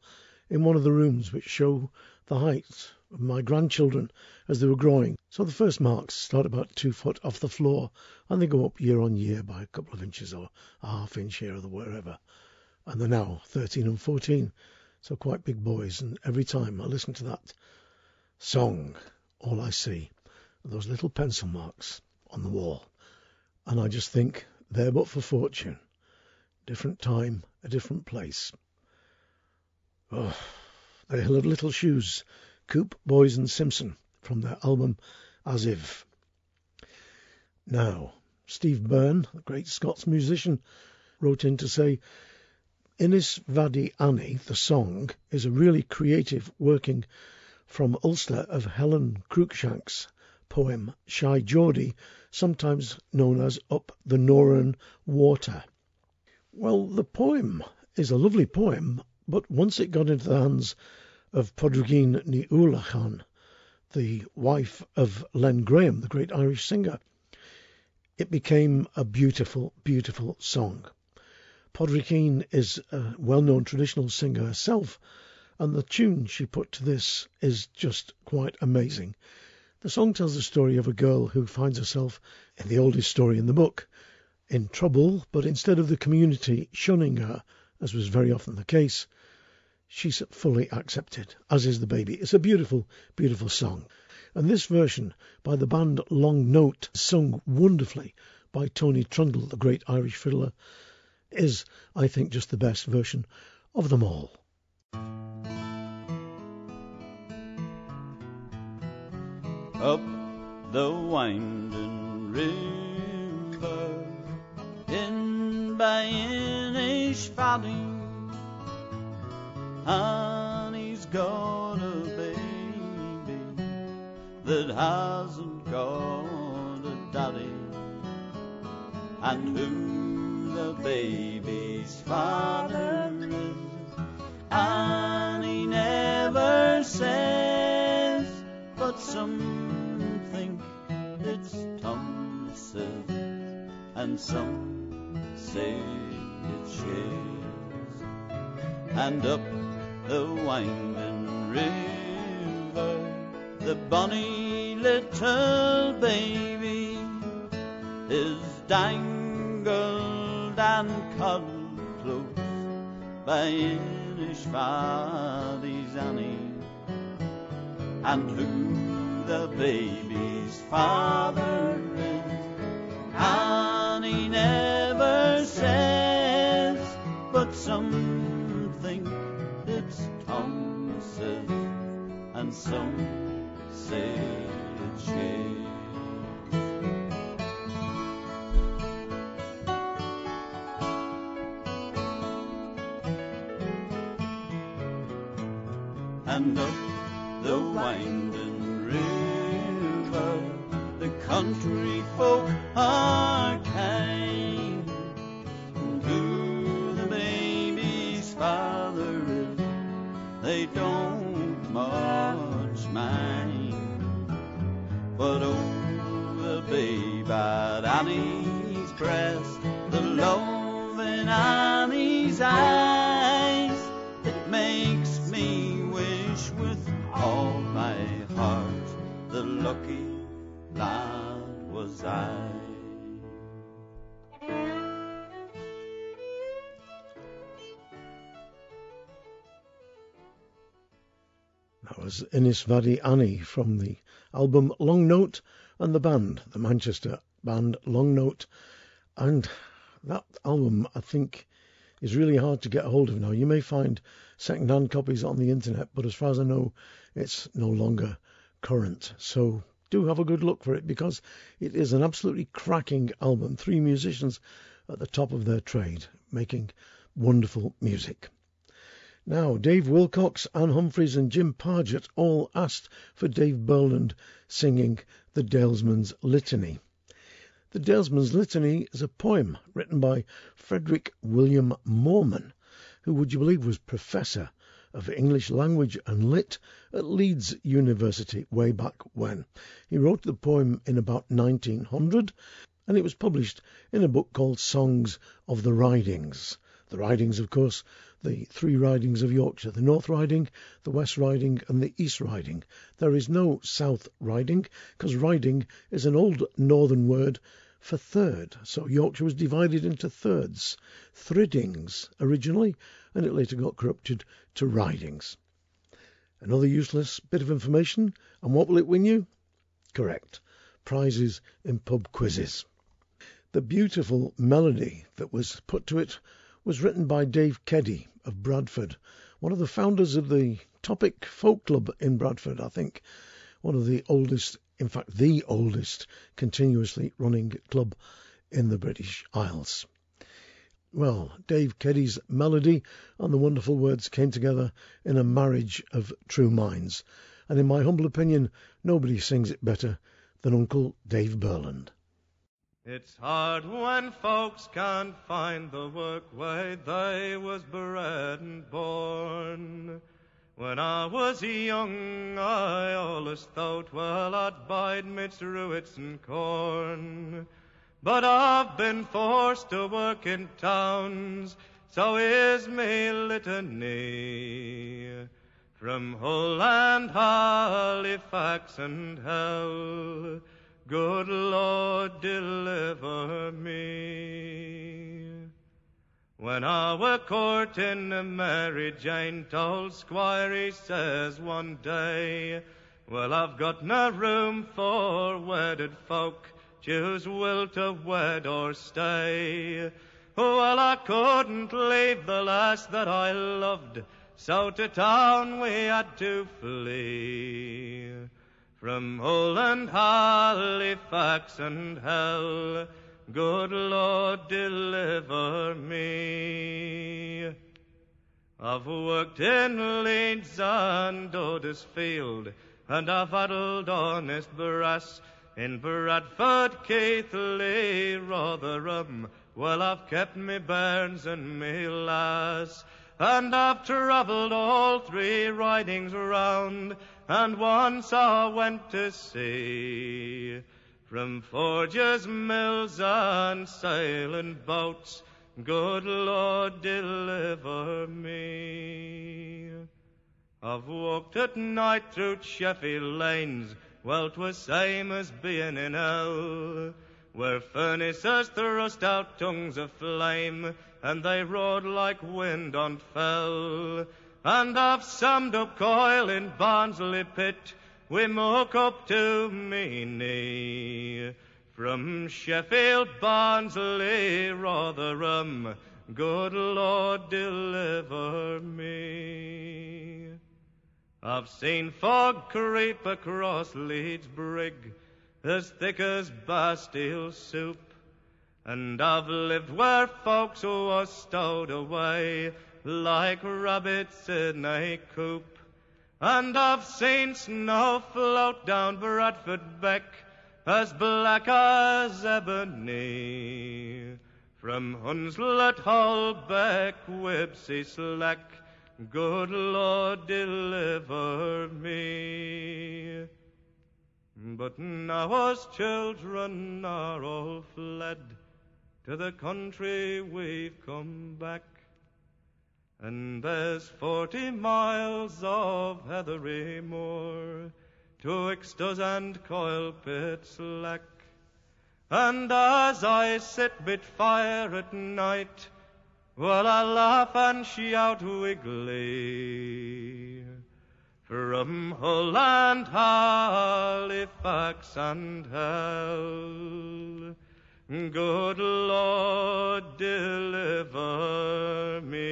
in one of the rooms which show the height of my grandchildren as they were growing. So the first marks start about two foot off the floor and they go up year on year by a couple of inches or a half inch here or wherever. And they're now 13 and 14, so quite big boys. And every time I listen to that song, all I see are those little pencil marks on the wall. And I just think they're but for fortune. Different time, a different place. Oh, the Hill of Little Shoes, Coope, Boyes and Simpson from their album As If. Now, Steve Byrne, the great Scots musician, wrote in to say, Innisvaddy Annie, the song, is a really creative working from Ulster of Helen Cruickshank's poem Shy Geordie, sometimes known as Up the Noran Water. Well, the poem is a lovely poem, but once it got into the hands of Pádraigín Ní Uallacháin, the wife of Len Graham, the great Irish singer, it became a beautiful, beautiful song. Pádraigín is a well-known traditional singer herself, and the tune she put to this is just quite amazing. The song tells the story of a girl who finds herself in the oldest story in the book, in trouble, but instead of the community shunning her, as was very often the case, she's fully accepted, as is the baby. It's a beautiful, beautiful song. And this version by the band Long Note, sung wonderfully by Tony Trundle, the great Irish fiddler, is, I think, just the best version of them all. Up the winding river in by Inishvadi and he's got a baby that hasn't got a daddy and who baby's father and he never says but some think it's Thomas's and some say it's Shay's and up the winding river the bonny little baby is dangled and cuddled close by Inishvadi's Annie and who the baby's father is and he never says but some think it's Thomas's and some say it's Shay's I. That was Innisvaddy Annie from the album Long Note and the band, the Manchester band Long Note. And that album, I think, is really hard to get hold of now. You may find second-hand copies on the internet, but as far as I know, it's no longer current. So do have a good look for it because it is an absolutely cracking album. Three musicians at the top of their trade making wonderful music. Now, Dave Wilcox, Anne Humphreys, and Jim Pargett all asked for Dave Burland singing the Dalesman's Litany. The Dalesman's Litany is a poem written by Frederick William Moorman, who, would you believe, was professor of English Language and Lit at Leeds University way back when. He wrote the poem in about 1900 and it was published in a book called Songs of the Ridings. The Ridings, of course, the three ridings of Yorkshire the North Riding, the West Riding, and the East Riding. There is no South Riding because riding is an old northern word for third, so Yorkshire was divided into thirds, thriddings originally, and it later got corrupted to ridings. Another useless bit of information, and what will it win you? Correct, prizes in pub quizzes. The beautiful melody that was put to it was written by Dave Keddy of Bradford, one of the founders of the Topic Folk Club in Bradford, I think, one of the oldest in fact, the oldest continuously running club in the British Isles. Well, Dave Keddy's melody and the wonderful words came together in a marriage of true minds, and in my humble opinion, nobody sings it better than Uncle Dave Burland. It's hard when folks can't find the work where they was bred and born. When I was young, I always thought, well, I'd bide midst ruits and corn. But I've been forced to work in towns, so is me litany. From Hull and Halifax and Hell, good Lord, deliver me. When I were courting Mary Jane, told Squire, he says one day, Well, I've got no room for wedded folk, choose will to wed or stay. Well, I couldn't leave the lass that I loved, so to town we had to flee. From Hull and Halifax and Hell, Good Lord, deliver me. I've worked in Leeds and Huddersfield, and I've addled honest brass in Bradford, Keighley, Rotherham. Well, I've kept me bairns and me lass, and I've travelled all three ridings round, and once I went to sea. From forges, mills, and sailing boats, good Lord, deliver me. I've walked at night through Sheffield lanes, well, 'twas same as being in hell, where furnaces thrust out tongues of flame, and they roared like wind on fell. And I've summed up coil in Barnsley pit, we muck up to me knee. From Sheffield, Barnsley, Rotherham, good Lord, deliver me. I've seen fog creep across Leeds Brig, as thick as Bastille soup, and I've lived where folks was stowed away like rabbits in a coop. And I've seen snow float down Bradford Beck as black as ebony. From Hunslet, Holbeck, Wibsey, Slack, good Lord, deliver me. But now us children are all fled, to the country we've come back. And there's forty miles of heathery moor twixt us and Coilpit Slack. And as I sit bit fire at night, well, I laugh and shout with glee. From Hull and Halifax and Hell, good Lord, deliver me.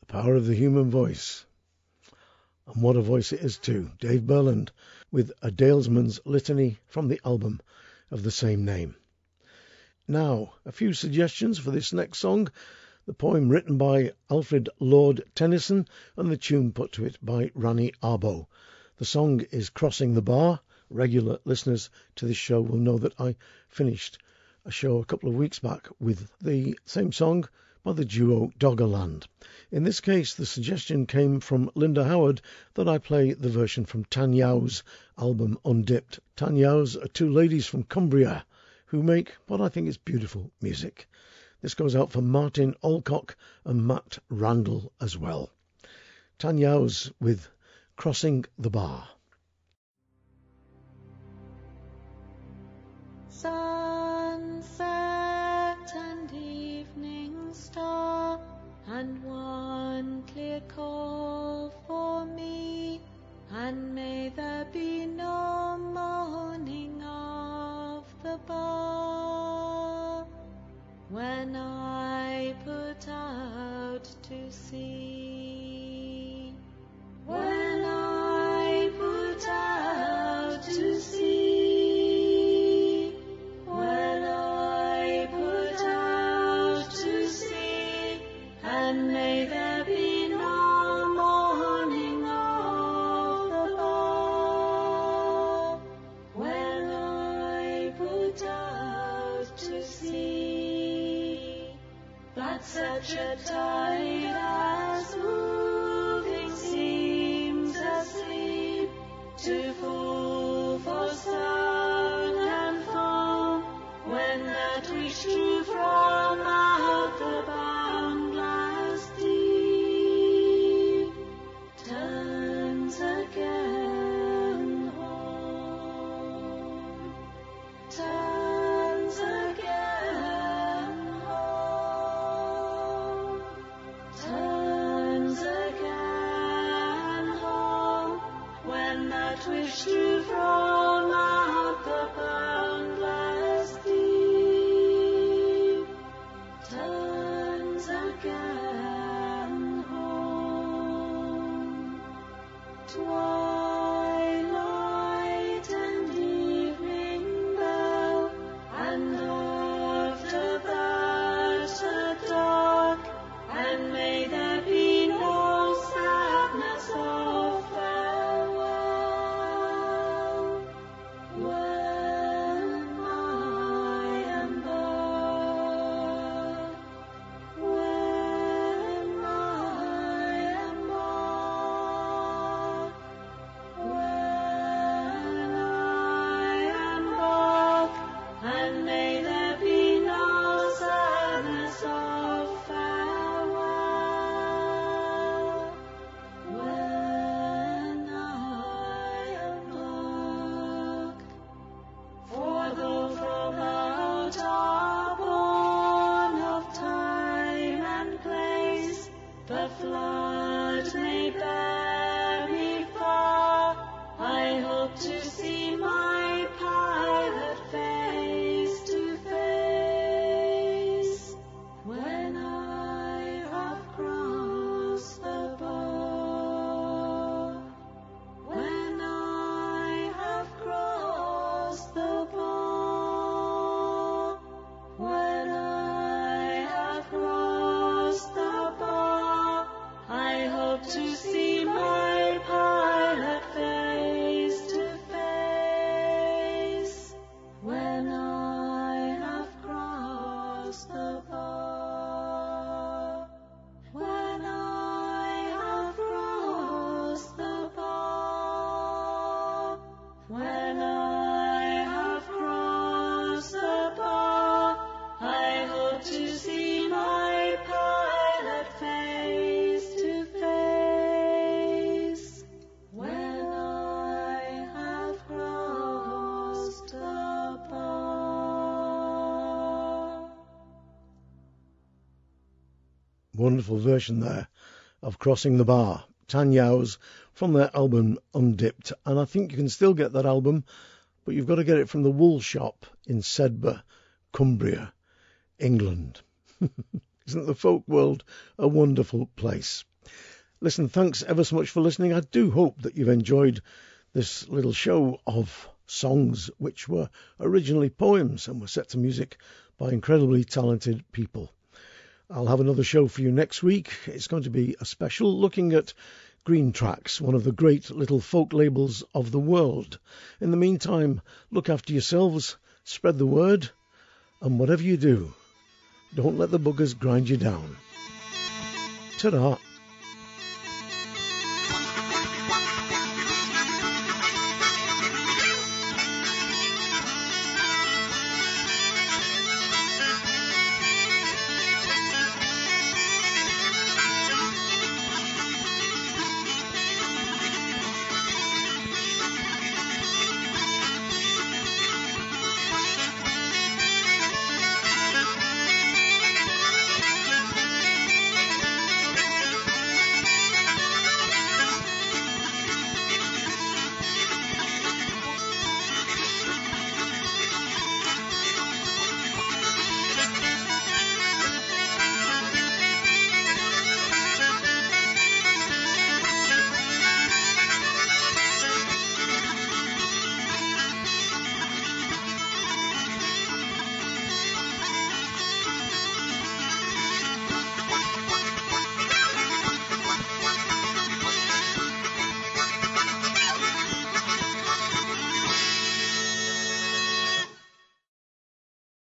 The power of the human voice. And what a voice it is too. Dave Burland with a Dalesman's Litany from the album of the same name. Now, a few suggestions for this next song. The poem written by Alfred Lord Tennyson and the tune put to it by Rani Arbo. The song is Crossing the Bar. Regular listeners to this show will know that I finished a show a couple of weeks back with the same song by the duo Doggerland. In this case, the suggestion came from Linda Howard that I play the version from Tan Yows album Undipped. Tan Yows are two ladies from Cumbria who make what I think is beautiful music. This goes out for Martin Alcock and Matt Randall as well. Tan Yows with Crossing the Bar. Sunset and evening star, and one clear call for me, and may there be no when I put out to sea. When I put out to sea. When I put out to sea, and may such a Wonderful version there of Crossing the Bar, Tan Yows from their album Undipped. And I think you can still get that album, but you've got to get it from the Wool Shop in Sedbergh, Cumbria, England. Isn't the folk world a wonderful place? Listen, thanks ever so much for listening. I do hope that you've enjoyed this little show of songs which were originally poems and were set to music by incredibly talented people. I'll have another show for you next week. It's going to be a special looking at Greentrax, one of the great little folk labels of the world. In the meantime, look after yourselves, spread the word, and whatever you do, Don't let the buggers grind you down. Ta-da.